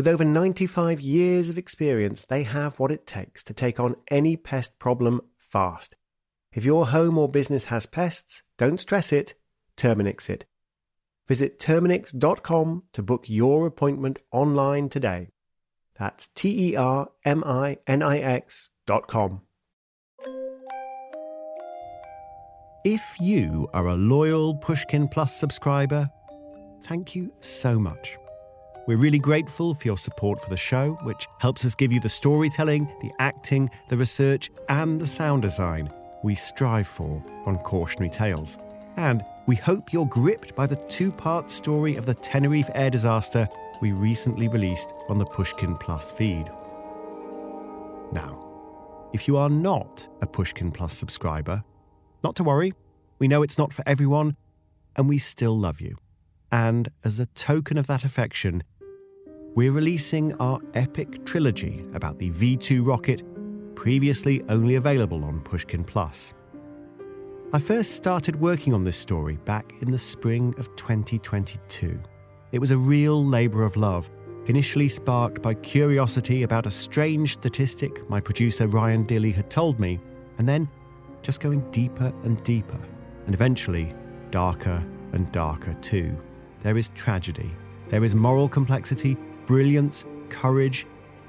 With over 95 years of experience, they have what it takes to take on any pest problem fast. If your home or business has pests, don't stress it, Terminix it. Visit Terminix.com to book your appointment online today. That's T E R M I N I X.com. If you are a loyal Pushkin Plus subscriber, thank you so much. We're really grateful for your support for the show, which helps us give you the storytelling, the acting, the research, and the sound design we strive for on Cautionary Tales. And we hope you're gripped by the two part story of the Tenerife air disaster we recently released on the Pushkin Plus feed. Now, if you are not a Pushkin Plus subscriber, not to worry, we know it's not for everyone, and we still love you. And as a token of that affection, we're releasing our epic trilogy about the V 2 rocket, previously only available on Pushkin Plus. I first started working on this story back in the spring of 2022. It was a real labour of love, initially sparked by curiosity about a strange statistic my producer Ryan Dilley had told me, and then just going deeper and deeper, and eventually darker and darker too. There is tragedy, there is moral complexity, brilliance, courage,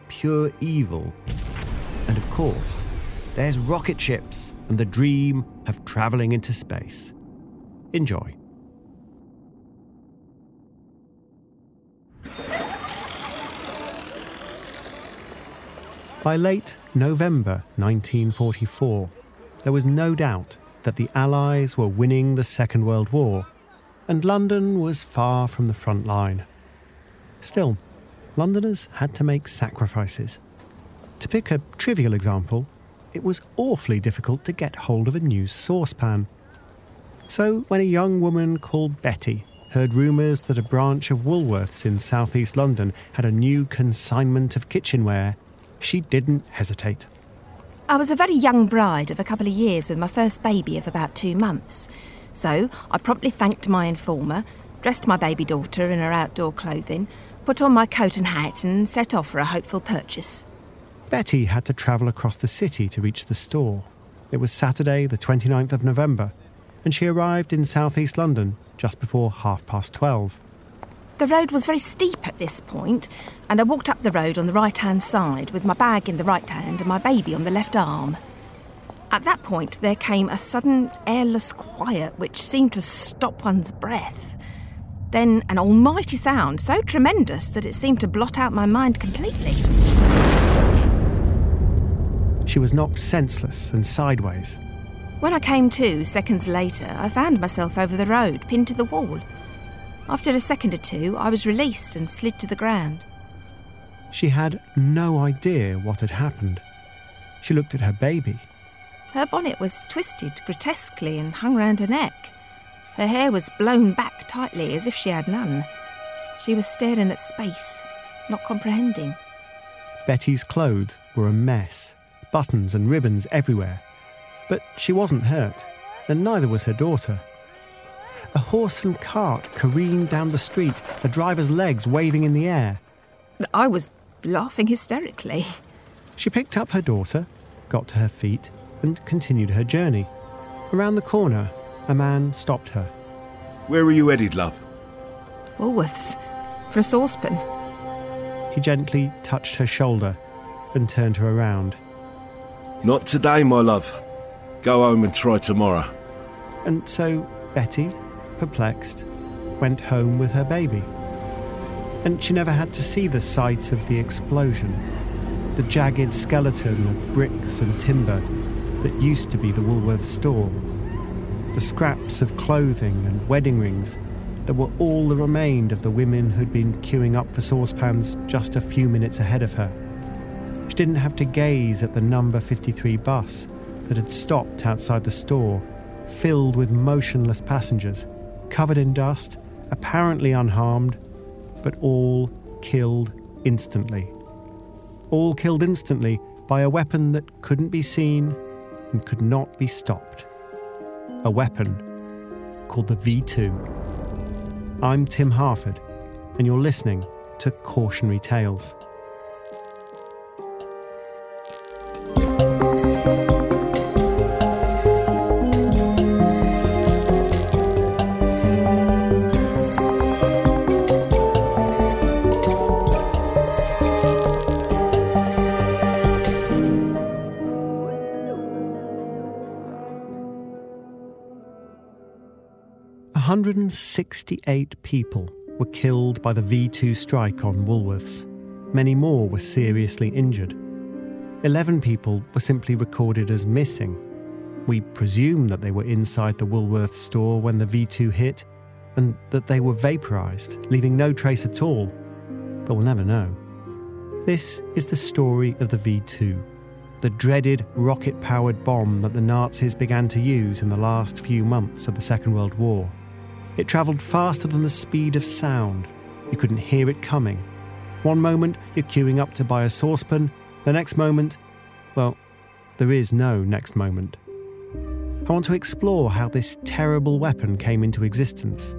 pure evil, and of course, there's rocket ships and the dream of travelling into space. Enjoy. By late November 1944, there was no doubt that the Allies were winning the Second World War, and London was far from the front line. Still, Londoners had to make sacrifices. To pick a trivial example, it was awfully difficult to get hold of a new saucepan. So, when a young woman called Betty heard rumours that a branch of Woolworths in southeast London had a new consignment of kitchenware, she didn't hesitate. I was a very young bride of a couple of years with my first baby of about two months. So I promptly thanked my informer, dressed my baby daughter in her outdoor clothing, put on my coat and hat, and set off for a hopeful purchase. Betty had to travel across the city to reach the store. It was Saturday, the 29th of November, and she arrived in southeast London just before half past 12. The road was very steep at this point, and I walked up the road on the right hand side with my bag in the right hand and my baby on the left arm. At that point, there came a sudden airless quiet which seemed to stop one's breath. Then an almighty sound so tremendous that it seemed to blot out my mind completely. She was knocked senseless and sideways. When I came to seconds later, I found myself over the road, pinned to the wall. After a second or two, I was released and slid to the ground. She had no idea what had happened. She looked at her baby. Her bonnet was twisted grotesquely and hung round her neck. Her hair was blown back tightly as if she had none. She was staring at space, not comprehending. Betty's clothes were a mess, buttons and ribbons everywhere. But she wasn't hurt. and neither was her daughter. A horse and cart careened down the street, the driver's legs waving in the air. I was laughing hysterically. She picked up her daughter, got to her feet, and continued her journey. Around the corner, a man stopped her. Where are you headed, love? Woolworths. For a saucepan. He gently touched her shoulder and turned her around. Not today, my love. Go home and try tomorrow. And so Betty, perplexed, went home with her baby. And she never had to see the site of the explosion, the jagged skeleton of bricks and timber that used to be the Woolworth store, the scraps of clothing and wedding rings that were all that remained of the women who'd been queuing up for saucepans just a few minutes ahead of her. She didn't have to gaze at the number 53 bus that had stopped outside the store, filled with motionless passengers, covered in dust, apparently unharmed, but all killed instantly. All killed instantly by a weapon that couldn't be seen and could not be stopped. A weapon called the V 2. I'm Tim Harford, and you're listening to Cautionary Tales. Hundred and sixty-eight people were killed by the V 2 strike on Woolworths. Many more were seriously injured. Eleven people were simply recorded as missing. We presume that they were inside the Woolworth store when the V 2 hit and that they were vaporised, leaving no trace at all. But we'll never know. This is the story of the V 2, the dreaded rocket powered bomb that the Nazis began to use in the last few months of the Second World War. It travelled faster than the speed of sound. You couldn't hear it coming. One moment, you're queuing up to buy a saucepan. The next moment, well, there is no next moment. I want to explore how this terrible weapon came into existence,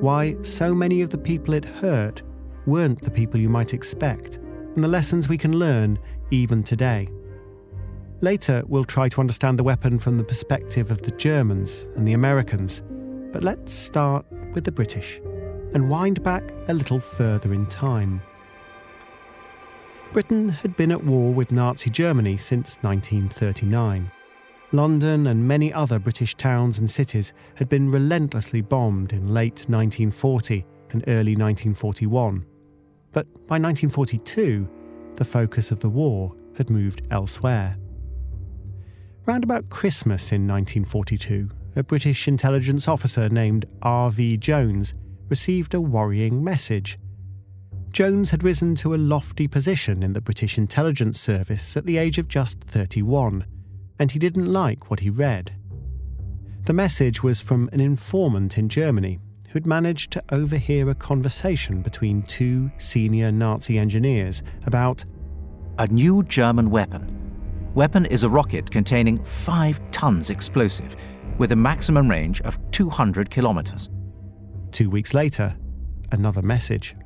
why so many of the people it hurt weren't the people you might expect, and the lessons we can learn even today. Later, we'll try to understand the weapon from the perspective of the Germans and the Americans but let's start with the British and wind back a little further in time. Britain had been at war with Nazi Germany since 1939. London and many other British towns and cities had been relentlessly bombed in late 1940 and early 1941. But by 1942, the focus of the war had moved elsewhere. Round about Christmas in 1942, a British intelligence officer named R.V. Jones received a worrying message. Jones had risen to a lofty position in the British intelligence service at the age of just 31, and he didn't like what he read. The message was from an informant in Germany who'd managed to overhear a conversation between two senior Nazi engineers about a new German weapon. Weapon is a rocket containing five tons explosive with a maximum range of 200 kilometers. Two weeks later, another message.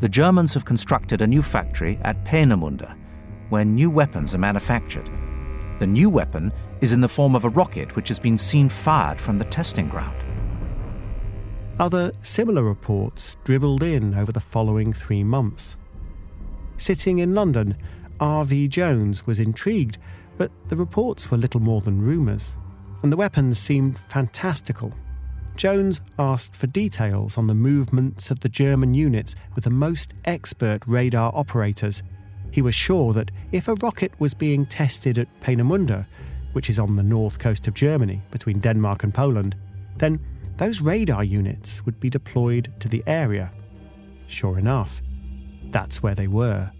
The Germans have constructed a new factory at Peenemünde, where new weapons are manufactured. The new weapon is in the form of a rocket which has been seen fired from the testing ground. Other similar reports dribbled in over the following three months. Sitting in London, R.V. Jones was intrigued, but the reports were little more than rumours and the weapons seemed fantastical. Jones asked for details on the movements of the German units with the most expert radar operators. He was sure that if a rocket was being tested at Peenemünde, which is on the north coast of Germany between Denmark and Poland, then those radar units would be deployed to the area. Sure enough, that's where they were.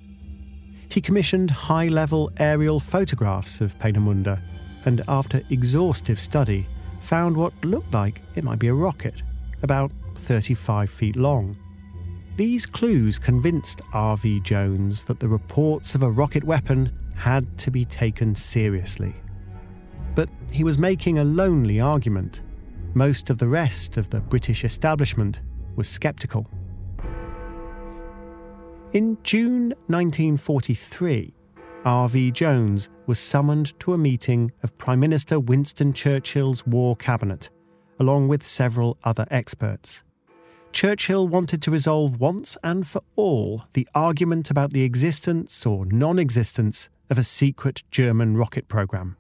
He commissioned high level aerial photographs of Peenemünde and after exhaustive study, found what looked like it might be a rocket, about 35 feet long. These clues convinced R.V. Jones that the reports of a rocket weapon had to be taken seriously. But he was making a lonely argument. Most of the rest of the British establishment was sceptical. In June 1943, R.V. Jones was summoned to a meeting of Prime Minister Winston Churchill's War Cabinet, along with several other experts. Churchill wanted to resolve once and for all the argument about the existence or non existence of a secret German rocket program.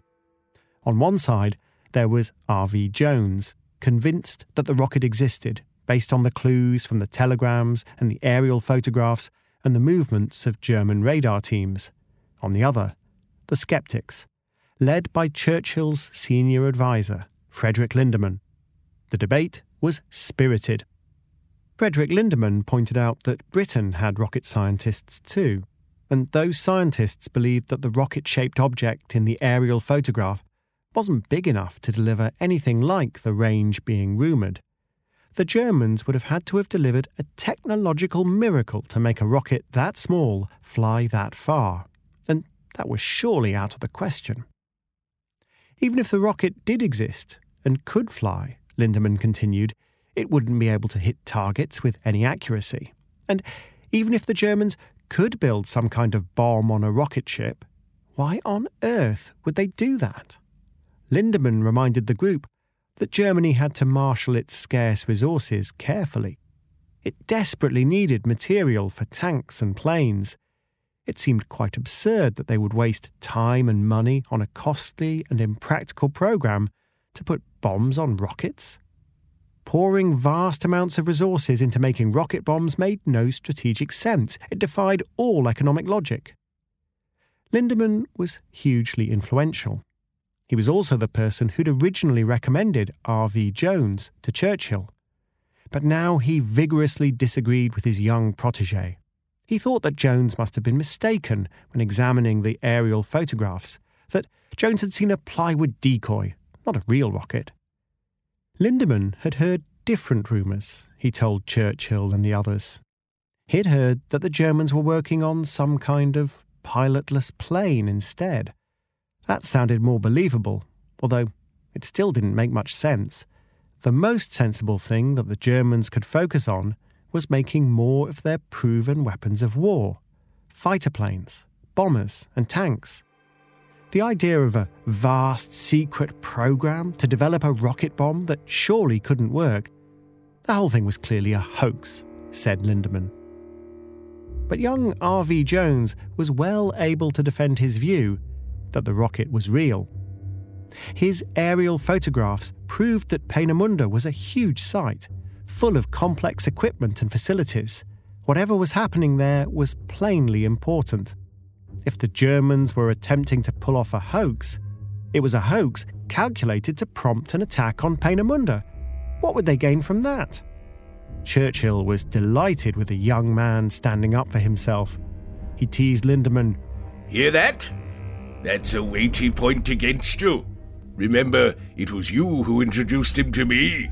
On one side, there was R.V. Jones, convinced that the rocket existed based on the clues from the telegrams and the aerial photographs and the movements of German radar teams. On the other, the skeptics, led by Churchill's senior advisor, Frederick Lindemann. The debate was spirited. Frederick Lindemann pointed out that Britain had rocket scientists too, and those scientists believed that the rocket shaped object in the aerial photograph wasn't big enough to deliver anything like the range being rumoured the Germans would have had to have delivered a technological miracle to make a rocket that small fly that far, that was surely out of the question. Even if the rocket did exist and could fly, Lindemann continued, it wouldn't be able to hit targets with any accuracy. And even if the Germans could build some kind of bomb on a rocket ship, why on earth would they do that? Lindemann reminded the group that Germany had to marshal its scarce resources carefully. It desperately needed material for tanks and planes. It seemed quite absurd that they would waste time and money on a costly and impractical program to put bombs on rockets. Pouring vast amounts of resources into making rocket bombs made no strategic sense. It defied all economic logic. Lindemann was hugely influential. He was also the person who'd originally recommended R.V. Jones to Churchill. But now he vigorously disagreed with his young protege. He thought that Jones must have been mistaken when examining the aerial photographs, that Jones had seen a plywood decoy, not a real rocket. Lindemann had heard different rumours, he told Churchill and the others. He'd heard that the Germans were working on some kind of pilotless plane instead. That sounded more believable, although it still didn't make much sense. The most sensible thing that the Germans could focus on was making more of their proven weapons of war fighter planes, bombers, and tanks. The idea of a vast secret program to develop a rocket bomb that surely couldn't work, the whole thing was clearly a hoax, said Lindemann. But young R.V. Jones was well able to defend his view that the rocket was real. His aerial photographs proved that Peenemünde was a huge site, full of complex equipment and facilities. Whatever was happening there was plainly important. If the Germans were attempting to pull off a hoax, it was a hoax calculated to prompt an attack on Peenemünde. What would they gain from that? Churchill was delighted with a young man standing up for himself. He teased Lindemann. Hear that? That's a weighty point against you. Remember, it was you who introduced him to me.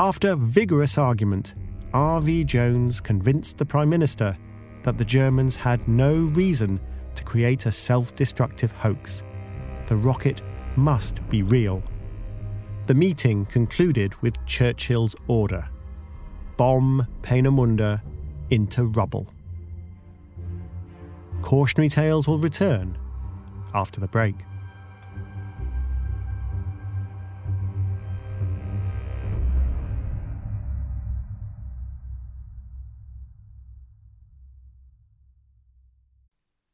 After vigorous argument, R.V. Jones convinced the Prime Minister that the Germans had no reason to create a self destructive hoax. The rocket must be real. The meeting concluded with Churchill's order bomb Peenemünde into rubble. Cautionary tales will return after the break.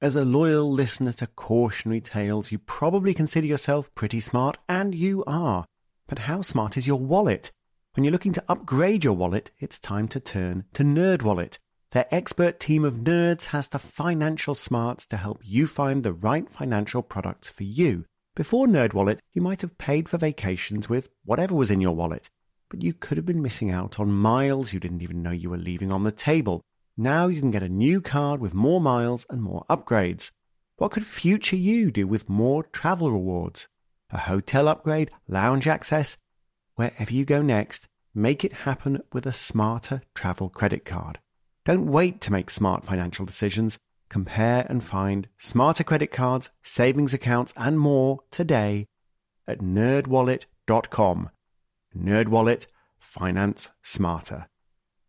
As a loyal listener to cautionary tales, you probably consider yourself pretty smart, and you are. But how smart is your wallet? When you're looking to upgrade your wallet, it's time to turn to NerdWallet. Their expert team of nerds has the financial smarts to help you find the right financial products for you. Before NerdWallet, you might have paid for vacations with whatever was in your wallet, but you could have been missing out on miles you didn't even know you were leaving on the table. Now you can get a new card with more miles and more upgrades. What could future you do with more travel rewards? A hotel upgrade, lounge access? Wherever you go next, make it happen with a smarter travel credit card. Don't wait to make smart financial decisions. Compare and find smarter credit cards, savings accounts, and more today at nerdwallet.com. Nerdwallet, finance smarter.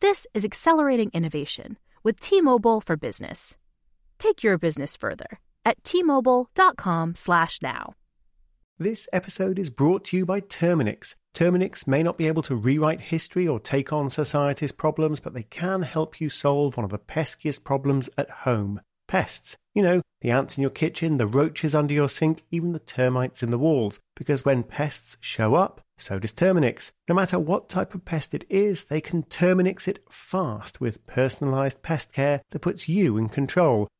This is accelerating innovation with T-Mobile for Business. Take your business further at t-mobile.com/now. This episode is brought to you by Terminix. Terminix may not be able to rewrite history or take on society's problems, but they can help you solve one of the peskiest problems at home pests. You know, the ants in your kitchen, the roaches under your sink, even the termites in the walls. Because when pests show up, so does Terminix. No matter what type of pest it is, they can Terminix it fast with personalized pest care that puts you in control.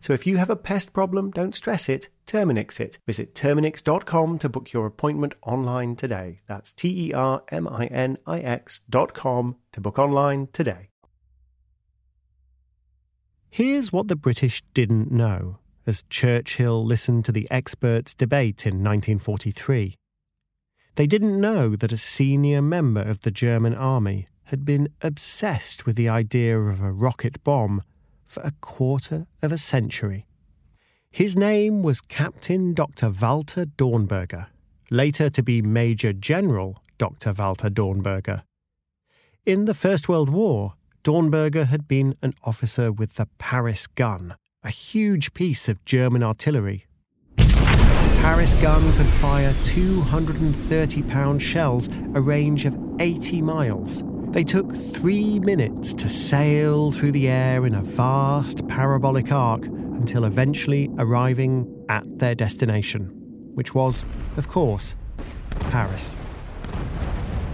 So if you have a pest problem, don't stress it, Terminix it. Visit Terminix.com to book your appointment online today. That's T E R M I N I X.com to book online today. Here's what the British didn't know as Churchill listened to the experts' debate in 1943. They didn't know that a senior member of the German army had been obsessed with the idea of a rocket bomb for a quarter of a century. His name was Captain Dr. Walter Dornberger, later to be Major General Dr. Walter Dornberger. In the First World War, Dornberger had been an officer with the Paris gun, a huge piece of German artillery. Paris gun could fire 230 pound shells a range of 80 miles they took three minutes to sail through the air in a vast parabolic arc until eventually arriving at their destination, which was, of course, Paris.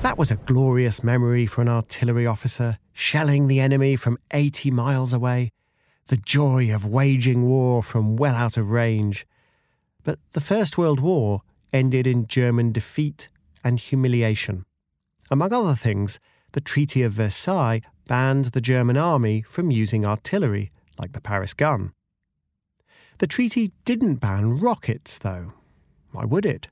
That was a glorious memory for an artillery officer, shelling the enemy from 80 miles away, the joy of waging war from well out of range. But the First World War ended in German defeat and humiliation. Among other things, the Treaty of Versailles banned the German army from using artillery, like the Paris gun. The treaty didn't ban rockets, though. Why would it?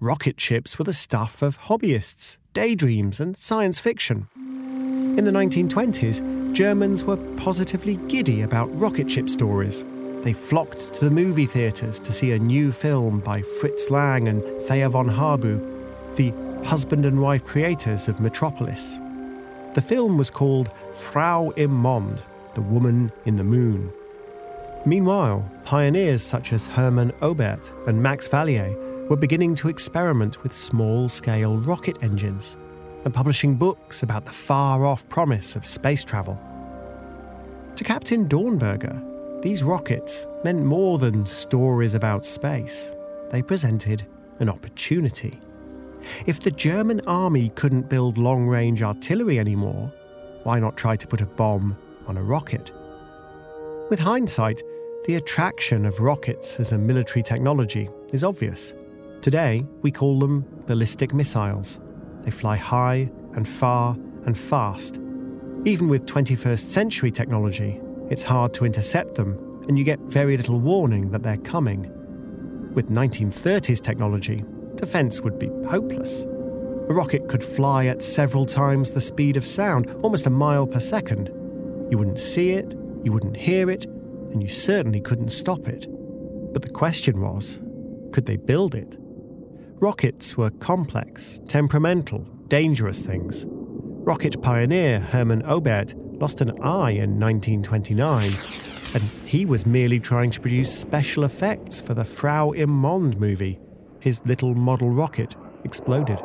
Rocket ships were the stuff of hobbyists, daydreams, and science fiction. In the 1920s, Germans were positively giddy about rocket ship stories. They flocked to the movie theatres to see a new film by Fritz Lang and Thea von Harbou, the husband and wife creators of Metropolis. The film was called Frau im Mond, The Woman in the Moon. Meanwhile, pioneers such as Hermann Oberth and Max Valier were beginning to experiment with small scale rocket engines and publishing books about the far off promise of space travel. To Captain Dornberger, these rockets meant more than stories about space, they presented an opportunity. If the German army couldn't build long range artillery anymore, why not try to put a bomb on a rocket? With hindsight, the attraction of rockets as a military technology is obvious. Today, we call them ballistic missiles. They fly high and far and fast. Even with 21st century technology, it's hard to intercept them, and you get very little warning that they're coming. With 1930s technology, defence would be hopeless. A rocket could fly at several times the speed of sound, almost a mile per second. You wouldn't see it, you wouldn't hear it, and you certainly couldn't stop it. But the question was could they build it? Rockets were complex, temperamental, dangerous things. Rocket pioneer Hermann Oberth lost an eye in 1929, and he was merely trying to produce special effects for the Frau im Mond movie his little model rocket exploded.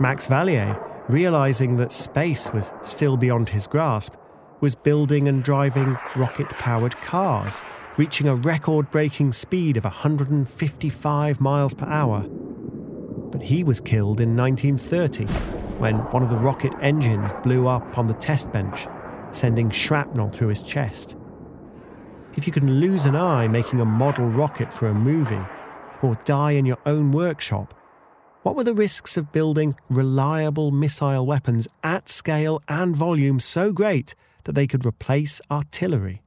Max Valier realizing that space was still beyond his grasp, was building and driving rocket powered cars, reaching a record breaking speed of 155 miles per hour. But he was killed in 1930 when one of the rocket engines blew up on the test bench, sending shrapnel through his chest. If you can lose an eye making a model rocket for a movie, or die in your own workshop, what were the risks of building reliable missile weapons at scale and volume so great that they could replace artillery?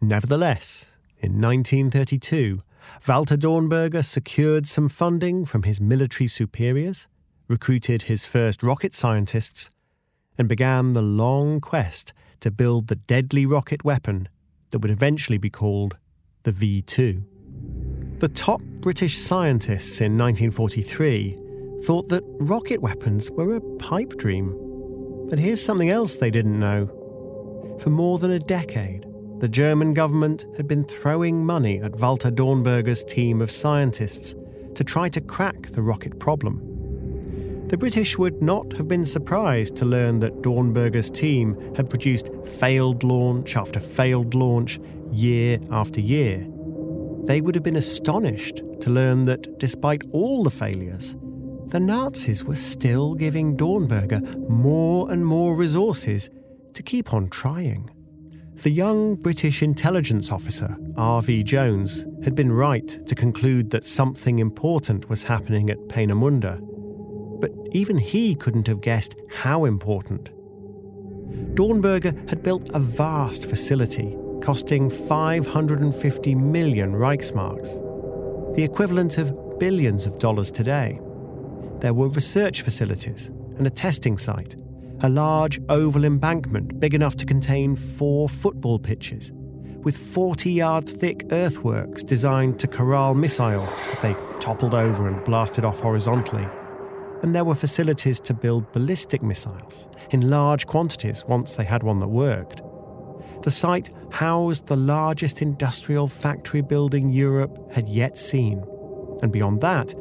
Nevertheless, in 1932, Walter Dornberger secured some funding from his military superiors, recruited his first rocket scientists, and began the long quest to build the deadly rocket weapon that would eventually be called the V 2. The top British scientists in 1943 thought that rocket weapons were a pipe dream. But here's something else they didn't know. For more than a decade, the German government had been throwing money at Walter Dornberger's team of scientists to try to crack the rocket problem. The British would not have been surprised to learn that Dornberger's team had produced failed launch after failed launch year after year they would have been astonished to learn that despite all the failures, the Nazis were still giving Dornberger more and more resources to keep on trying. The young British intelligence officer, R.V. Jones, had been right to conclude that something important was happening at Peenemünde. But even he couldn't have guessed how important. Dornberger had built a vast facility costing 550 million Reichsmarks, the equivalent of billions of dollars today. There were research facilities and a testing site, a large oval embankment big enough to contain four football pitches, with 40 yard thick earthworks designed to corral missiles if they toppled over and blasted off horizontally. And there were facilities to build ballistic missiles in large quantities once they had one that worked. The site housed the largest industrial factory building Europe had yet seen. And beyond that,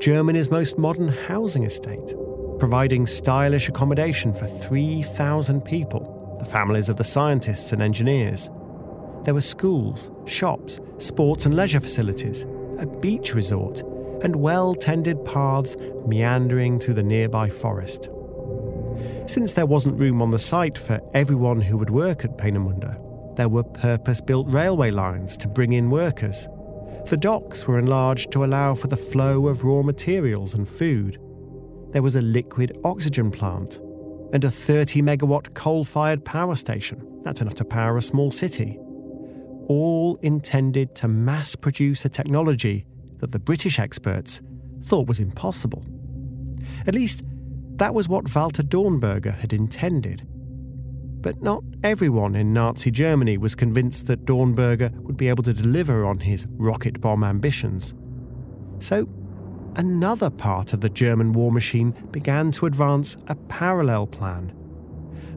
Germany's most modern housing estate, providing stylish accommodation for 3,000 people, the families of the scientists and engineers. There were schools, shops, sports and leisure facilities, a beach resort, and well tended paths meandering through the nearby forest. Since there wasn't room on the site for everyone who would work at Peenemünde, there were purpose built railway lines to bring in workers. The docks were enlarged to allow for the flow of raw materials and food. There was a liquid oxygen plant and a 30 megawatt coal fired power station. That's enough to power a small city. All intended to mass produce a technology that the British experts thought was impossible. At least, that was what Walter Dornberger had intended. But not everyone in Nazi Germany was convinced that Dornberger would be able to deliver on his rocket bomb ambitions. So, another part of the German war machine began to advance a parallel plan.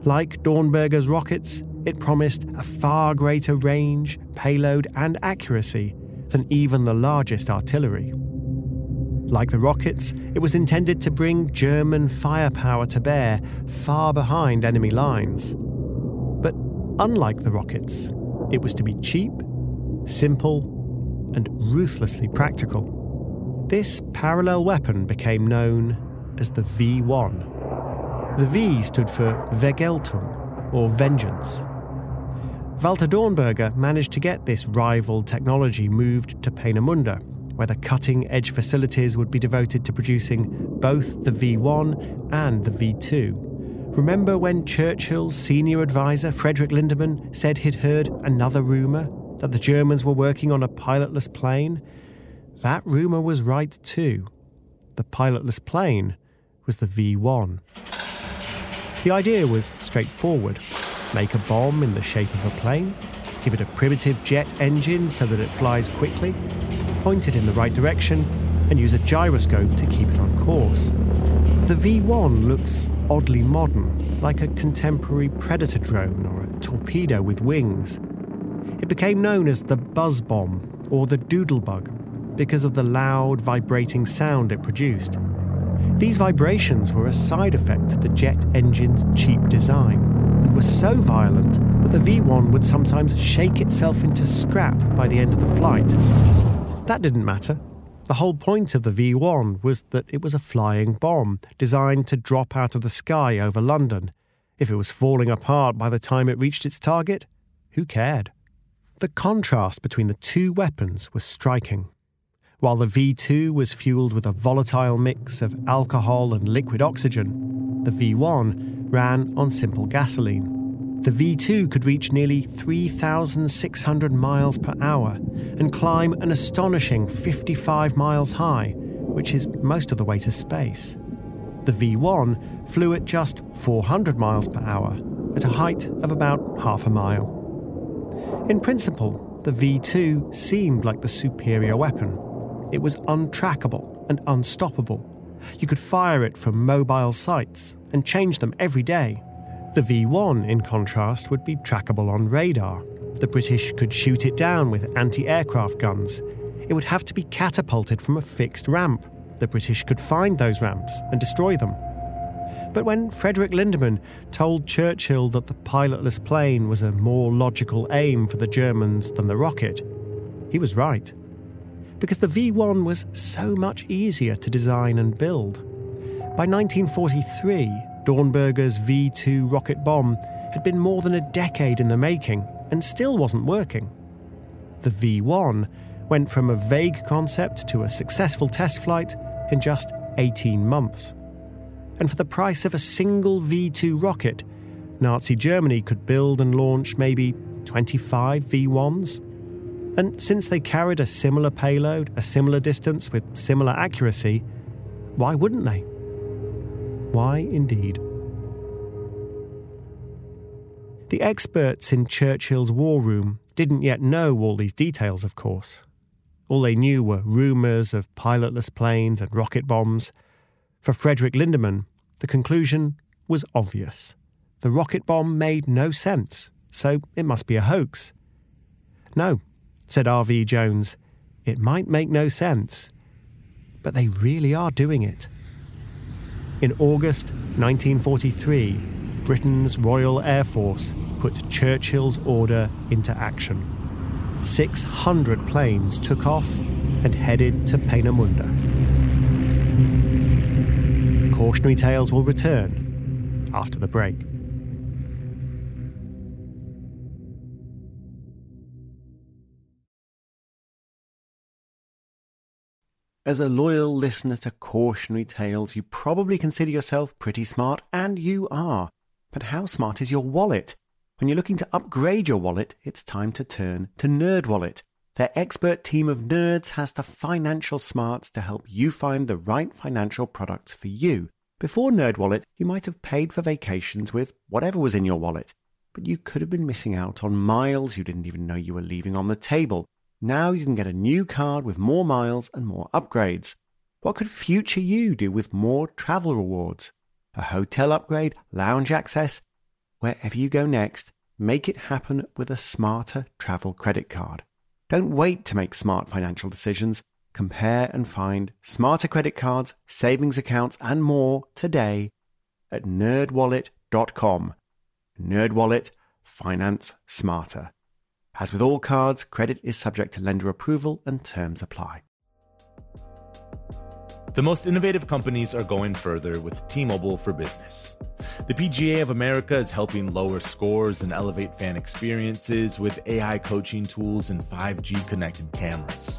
Like Dornberger's rockets, it promised a far greater range, payload, and accuracy than even the largest artillery. Like the rockets, it was intended to bring German firepower to bear far behind enemy lines. But unlike the rockets, it was to be cheap, simple, and ruthlessly practical. This parallel weapon became known as the V 1. The V stood for Vergeltung, or vengeance. Walter Dornberger managed to get this rival technology moved to Peenemünde, where the cutting edge facilities would be devoted to producing both the V1 and the V2. Remember when Churchill's senior advisor, Frederick Lindemann, said he'd heard another rumour that the Germans were working on a pilotless plane? That rumour was right too. The pilotless plane was the V1. The idea was straightforward make a bomb in the shape of a plane, give it a primitive jet engine so that it flies quickly, point it in the right direction, and use a gyroscope to keep it on course. The V1 looks oddly modern, like a contemporary Predator drone or a torpedo with wings. It became known as the buzz bomb or the doodlebug because of the loud, vibrating sound it produced. These vibrations were a side effect of the jet engine's cheap design and were so violent that the V 1 would sometimes shake itself into scrap by the end of the flight. That didn't matter. The whole point of the V 1 was that it was a flying bomb designed to drop out of the sky over London. If it was falling apart by the time it reached its target, who cared? The contrast between the two weapons was striking. While the V 2 was fueled with a volatile mix of alcohol and liquid oxygen, the V 1 ran on simple gasoline. The V 2 could reach nearly 3,600 miles per hour and climb an astonishing 55 miles high, which is most of the way to space. The V 1 flew at just 400 miles per hour, at a height of about half a mile. In principle, the V 2 seemed like the superior weapon. It was untrackable and unstoppable. You could fire it from mobile sites and change them every day. The V 1, in contrast, would be trackable on radar. The British could shoot it down with anti aircraft guns. It would have to be catapulted from a fixed ramp. The British could find those ramps and destroy them. But when Frederick Lindemann told Churchill that the pilotless plane was a more logical aim for the Germans than the rocket, he was right. Because the V 1 was so much easier to design and build. By 1943, Dornberger's V 2 rocket bomb had been more than a decade in the making and still wasn't working. The V 1 went from a vague concept to a successful test flight in just 18 months and for the price of a single V 2 rocket, Nazi Germany could build and launch maybe 25 V 1s. And since they carried a similar payload, a similar distance with similar accuracy, why wouldn't they? Why indeed? The experts in Churchill's war room didn't yet know all these details, of course. All they knew were rumours of pilotless planes and rocket bombs, for Frederick Lindemann, the conclusion was obvious. The rocket bomb made no sense, so it must be a hoax. No, said R.V. Jones, it might make no sense, but they really are doing it. In August 1943, Britain's Royal Air Force put Churchill's order into action. 600 planes took off and headed to Peenemünde. Cautionary Tales will return after the break. As a loyal listener to Cautionary Tales, you probably consider yourself pretty smart, and you are. But how smart is your wallet? When you're looking to upgrade your wallet, it's time to turn to NerdWallet. Their expert team of nerds has the financial smarts to help you find the right financial products for you. Before NerdWallet, you might have paid for vacations with whatever was in your wallet, but you could have been missing out on miles you didn't even know you were leaving on the table. Now you can get a new card with more miles and more upgrades. What could future you do with more travel rewards? A hotel upgrade, lounge access? Wherever you go next, make it happen with a smarter travel credit card. Don't wait to make smart financial decisions. Compare and find smarter credit cards, savings accounts, and more today at nerdwallet.com. Nerdwallet, finance smarter. As with all cards, credit is subject to lender approval and terms apply. The most innovative companies are going further with T Mobile for Business. The PGA of America is helping lower scores and elevate fan experiences with AI coaching tools and 5G connected cameras.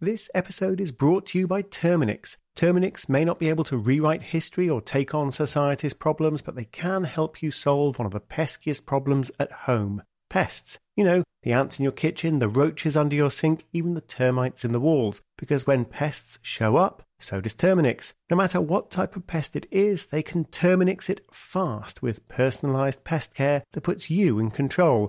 This episode is brought to you by Terminix. Terminix may not be able to rewrite history or take on society's problems, but they can help you solve one of the peskiest problems at home pests. You know, the ants in your kitchen, the roaches under your sink, even the termites in the walls. Because when pests show up, so does Terminix. No matter what type of pest it is, they can Terminix it fast with personalized pest care that puts you in control.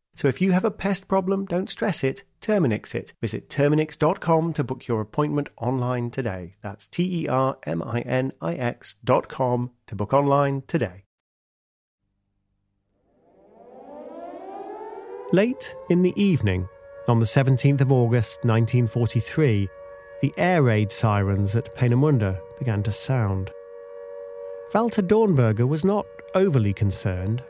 So if you have a pest problem, don't stress it, Terminix it. Visit Terminix.com to book your appointment online today. That's T E R M I N I X.com to book online today. Late in the evening, on the 17th of August 1943, the air raid sirens at Peenemünde began to sound. Walter Dornberger was not overly concerned.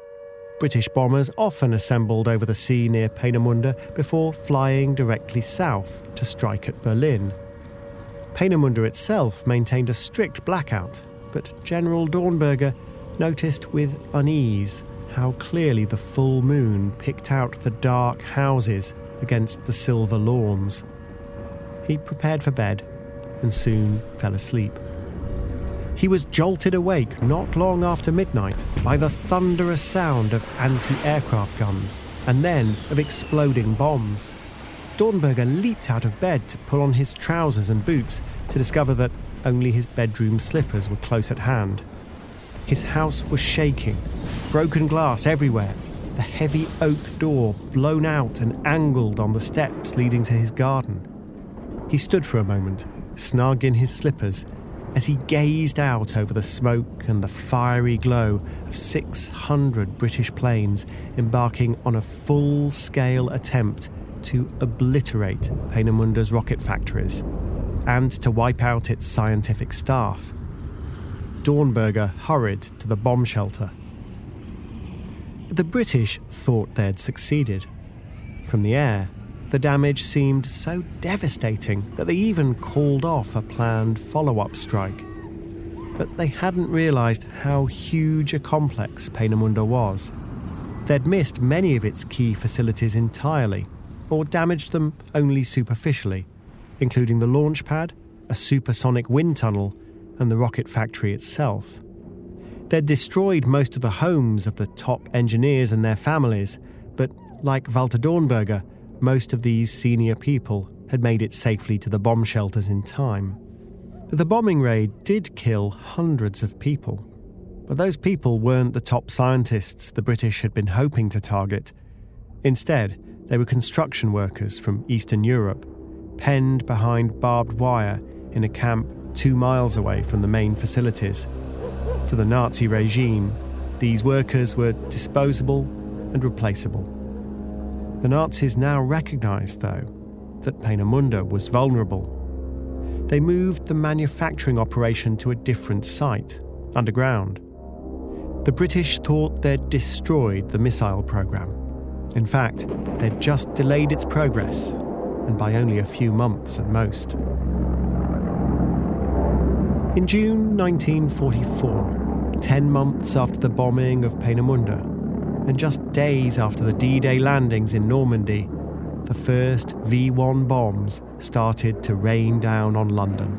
British bombers often assembled over the sea near Peenemünde before flying directly south to strike at Berlin. Peenemünde itself maintained a strict blackout, but General Dornberger noticed with unease how clearly the full moon picked out the dark houses against the silver lawns. He prepared for bed and soon fell asleep. He was jolted awake not long after midnight by the thunderous sound of anti aircraft guns and then of exploding bombs. Dornberger leaped out of bed to pull on his trousers and boots to discover that only his bedroom slippers were close at hand. His house was shaking, broken glass everywhere, the heavy oak door blown out and angled on the steps leading to his garden. He stood for a moment, snug in his slippers, as he gazed out over the smoke and the fiery glow of 600 British planes embarking on a full scale attempt to obliterate Peenemünde's rocket factories and to wipe out its scientific staff. Dornberger hurried to the bomb shelter. The British thought they'd succeeded. From the air, the damage seemed so devastating that they even called off a planned follow up strike. But they hadn't realised how huge a complex Peenemünde was. They'd missed many of its key facilities entirely, or damaged them only superficially, including the launch pad, a supersonic wind tunnel, and the rocket factory itself. They'd destroyed most of the homes of the top engineers and their families, but like Walter Dornberger, most of these senior people had made it safely to the bomb shelters in time. The bombing raid did kill hundreds of people, but those people weren't the top scientists the British had been hoping to target. Instead, they were construction workers from Eastern Europe, penned behind barbed wire in a camp two miles away from the main facilities. To the Nazi regime, these workers were disposable and replaceable. The Nazis now recognised, though, that Peenemünde was vulnerable. They moved the manufacturing operation to a different site, underground. The British thought they'd destroyed the missile programme. In fact, they'd just delayed its progress, and by only a few months at most. In June 1944, 10 months after the bombing of Peenemünde, and just days after the D Day landings in Normandy, the first V 1 bombs started to rain down on London.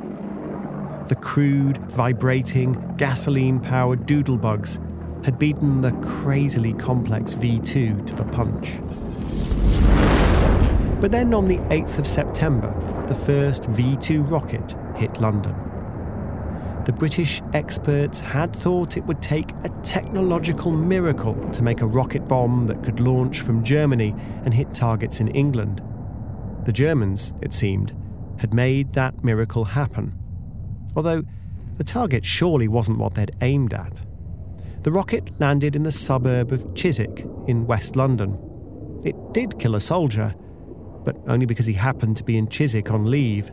The crude, vibrating, gasoline powered doodlebugs had beaten the crazily complex V 2 to the punch. But then on the 8th of September, the first V 2 rocket hit London the British experts had thought it would take a technological miracle to make a rocket bomb that could launch from Germany and hit targets in England. The Germans, it seemed, had made that miracle happen. Although the target surely wasn't what they'd aimed at. The rocket landed in the suburb of Chiswick in West London. It did kill a soldier, but only because he happened to be in Chiswick on leave.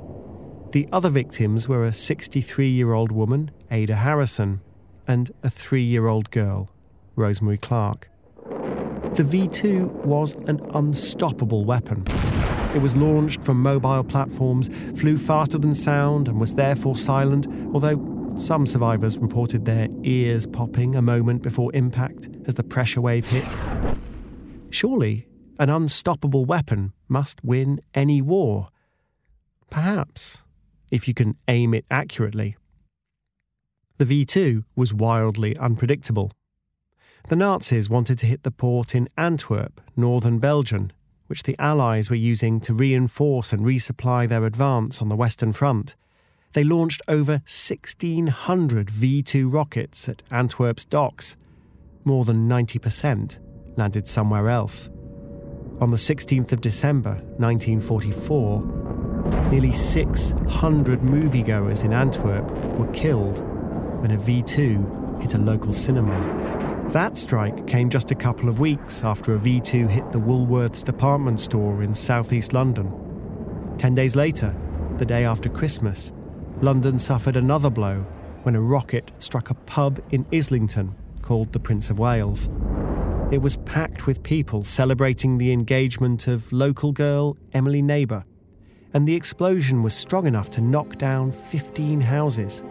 The other victims were a 63 year old woman, Ada Harrison, and a three year old girl, Rosemary Clark. The V 2 was an unstoppable weapon. It was launched from mobile platforms, flew faster than sound, and was therefore silent, although some survivors reported their ears popping a moment before impact as the pressure wave hit. Surely, an unstoppable weapon must win any war. Perhaps if you can aim it accurately. The V 2 was wildly unpredictable. The Nazis wanted to hit the port in Antwerp, northern Belgium, which the Allies were using to reinforce and resupply their advance on the Western Front. They launched over 1,600 V 2 rockets at Antwerp's docks. More than 90% landed somewhere else. On the 16th of December 1944, nearly 600 moviegoers in Antwerp were killed when a V 2 hit a local cinema. That strike came just a couple of weeks after a V 2 hit the Woolworths department store in southeast London. Ten days later, the day after Christmas, London suffered another blow when a rocket struck a pub in Islington called the Prince of Wales. It was packed with people celebrating the engagement of local girl Emily Neighbour, and the explosion was strong enough to knock down 15 houses.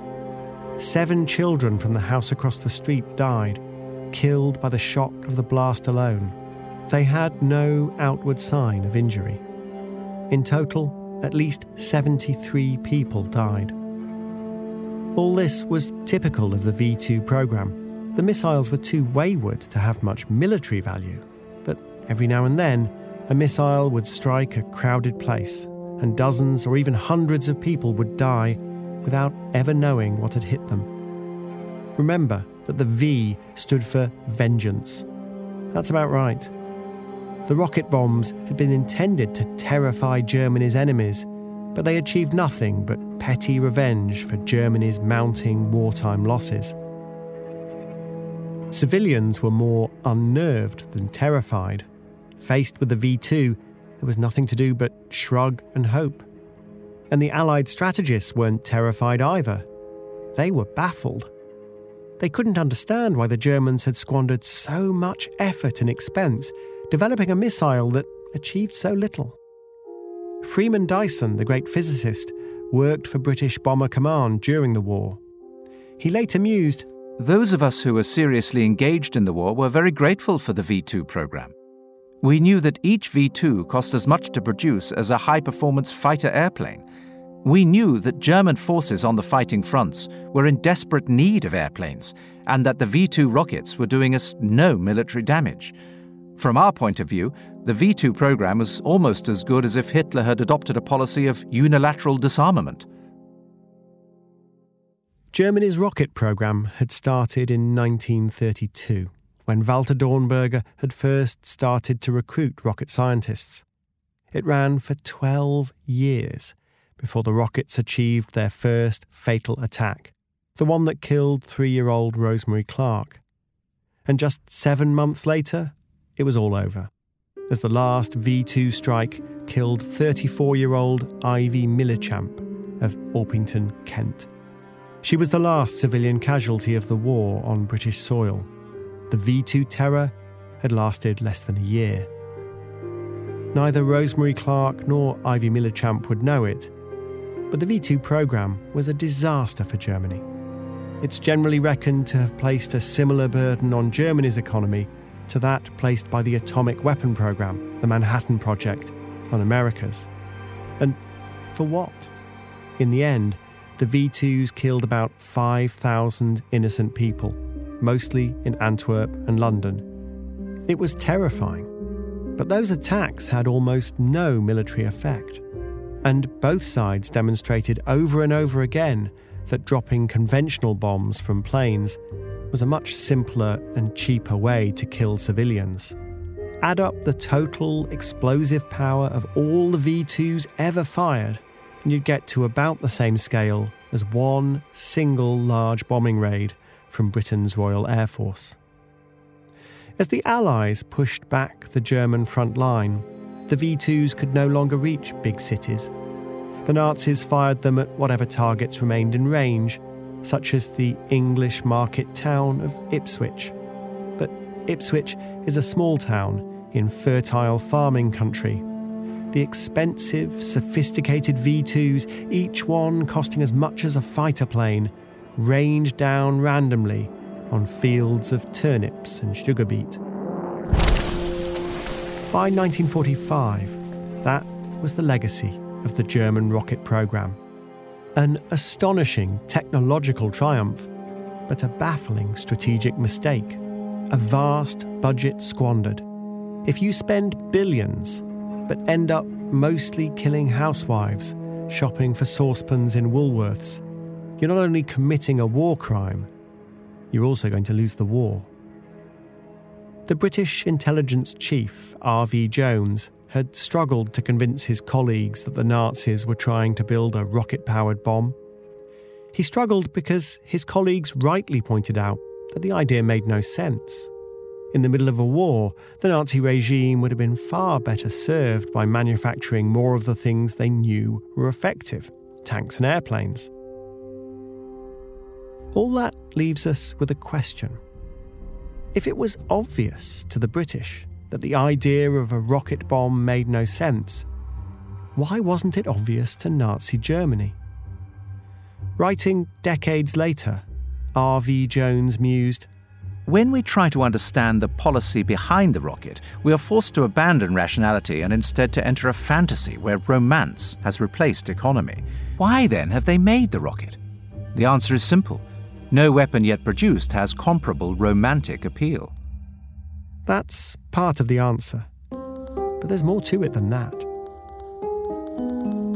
Seven children from the house across the street died, killed by the shock of the blast alone. They had no outward sign of injury. In total, at least 73 people died. All this was typical of the V 2 program. The missiles were too wayward to have much military value, but every now and then, a missile would strike a crowded place, and dozens or even hundreds of people would die without ever knowing what had hit them. Remember, that the V stood for vengeance. That's about right. The rocket bombs had been intended to terrify Germany's enemies, but they achieved nothing but petty revenge for Germany's mounting wartime losses. Civilians were more unnerved than terrified. Faced with the V 2, there was nothing to do but shrug and hope. And the Allied strategists weren't terrified either. They were baffled. They couldn't understand why the Germans had squandered so much effort and expense developing a missile that achieved so little. Freeman Dyson, the great physicist, worked for British Bomber Command during the war. He later mused Those of us who were seriously engaged in the war were very grateful for the V 2 program. We knew that each V 2 cost as much to produce as a high performance fighter airplane we knew that German forces on the fighting fronts were in desperate need of airplanes and that the V 2 rockets were doing us no military damage. From our point of view, the V 2 program was almost as good as if Hitler had adopted a policy of unilateral disarmament. Germany's rocket program had started in 1932, when Walter Dornberger had first started to recruit rocket scientists. It ran for 12 years before the rockets achieved their first fatal attack, the one that killed three year old Rosemary Clark. And just seven months later, it was all over, as the last V 2 strike killed 34 year old Ivy Millichamp of Orpington, Kent. She was the last civilian casualty of the war on British soil. The V 2 terror had lasted less than a year. Neither Rosemary Clark nor Ivy Millichamp would know it, but the V 2 programme was a disaster for Germany. It's generally reckoned to have placed a similar burden on Germany's economy to that placed by the atomic weapon programme, the Manhattan Project, on America's. And for what? In the end, the V 2s killed about 5,000 innocent people, mostly in Antwerp and London. It was terrifying. But those attacks had almost no military effect. And both sides demonstrated over and over again that dropping conventional bombs from planes was a much simpler and cheaper way to kill civilians. Add up the total explosive power of all the V 2s ever fired, and you'd get to about the same scale as one single large bombing raid from Britain's Royal Air Force. As the Allies pushed back the German front line, the V 2s could no longer reach big cities. The Nazis fired them at whatever targets remained in range, such as the English market town of Ipswich. But Ipswich is a small town in fertile farming country. The expensive, sophisticated V 2s, each one costing as much as a fighter plane, rained down randomly on fields of turnips and sugar beet. By 1945, that was the legacy of the German rocket program. An astonishing technological triumph, but a baffling strategic mistake. A vast budget squandered. If you spend billions, but end up mostly killing housewives, shopping for saucepans in Woolworths, you're not only committing a war crime, you're also going to lose the war. The British intelligence chief, R.V. Jones, had struggled to convince his colleagues that the Nazis were trying to build a rocket powered bomb. He struggled because his colleagues rightly pointed out that the idea made no sense. In the middle of a war, the Nazi regime would have been far better served by manufacturing more of the things they knew were effective tanks and airplanes. All that leaves us with a question. If it was obvious to the British that the idea of a rocket bomb made no sense, why wasn't it obvious to Nazi Germany? Writing decades later, R.V. Jones mused When we try to understand the policy behind the rocket, we are forced to abandon rationality and instead to enter a fantasy where romance has replaced economy. Why then have they made the rocket? The answer is simple no weapon yet produced has comparable romantic appeal. That's part of the answer. But there's more to it than that.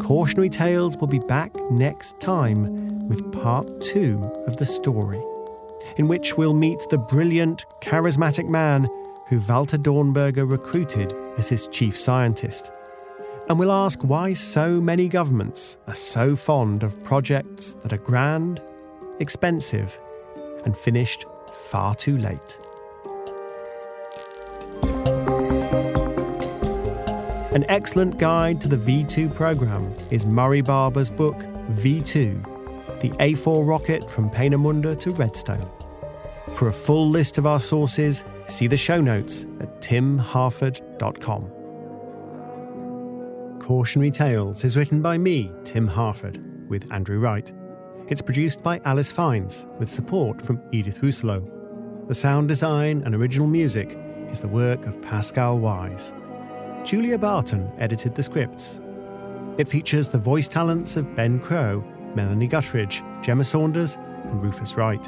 Cautionary Tales will be back next time with part two of the story, in which we'll meet the brilliant, charismatic man who Walter Dornberger recruited as his chief scientist. And we'll ask why so many governments are so fond of projects that are grand expensive, and finished far too late. An excellent guide to the V2 program is Murray Barber's book V2 The A4 Rocket from Peenemünde to Redstone. For a full list of our sources, see the show notes at timharford.com. Cautionary Tales is written by me, Tim Harford, with Andrew Wright. It's produced by Alice Fiennes, with support from Edith Rousselot. The sound design and original music is the work of Pascal Wyse. Julia Barton edited the scripts. It features the voice talents of Ben Crow, Melanie Guttridge, Gemma Saunders, and Rufus Wright.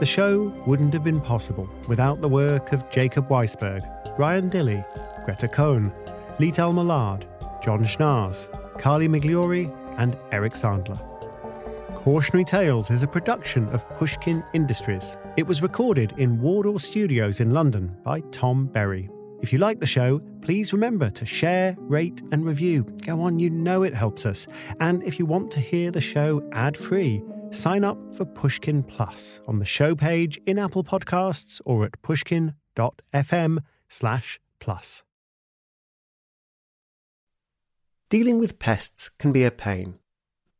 The show wouldn't have been possible without the work of Jacob Weisberg, Ryan Dilley, Greta Cohn, Lital Molad, John Schnaars, Carly Migliori, and Eric Sandler. Cautionary Tales is a production of Pushkin Industries. It was recorded in Wardour Studios in London by Tom Berry. If you like the show, please remember to share, rate, and review. Go on, you know it helps us. And if you want to hear the show ad free, sign up for Pushkin Plus on the show page in Apple Podcasts or at pushkin.fm slash plus. Dealing with pests can be a pain.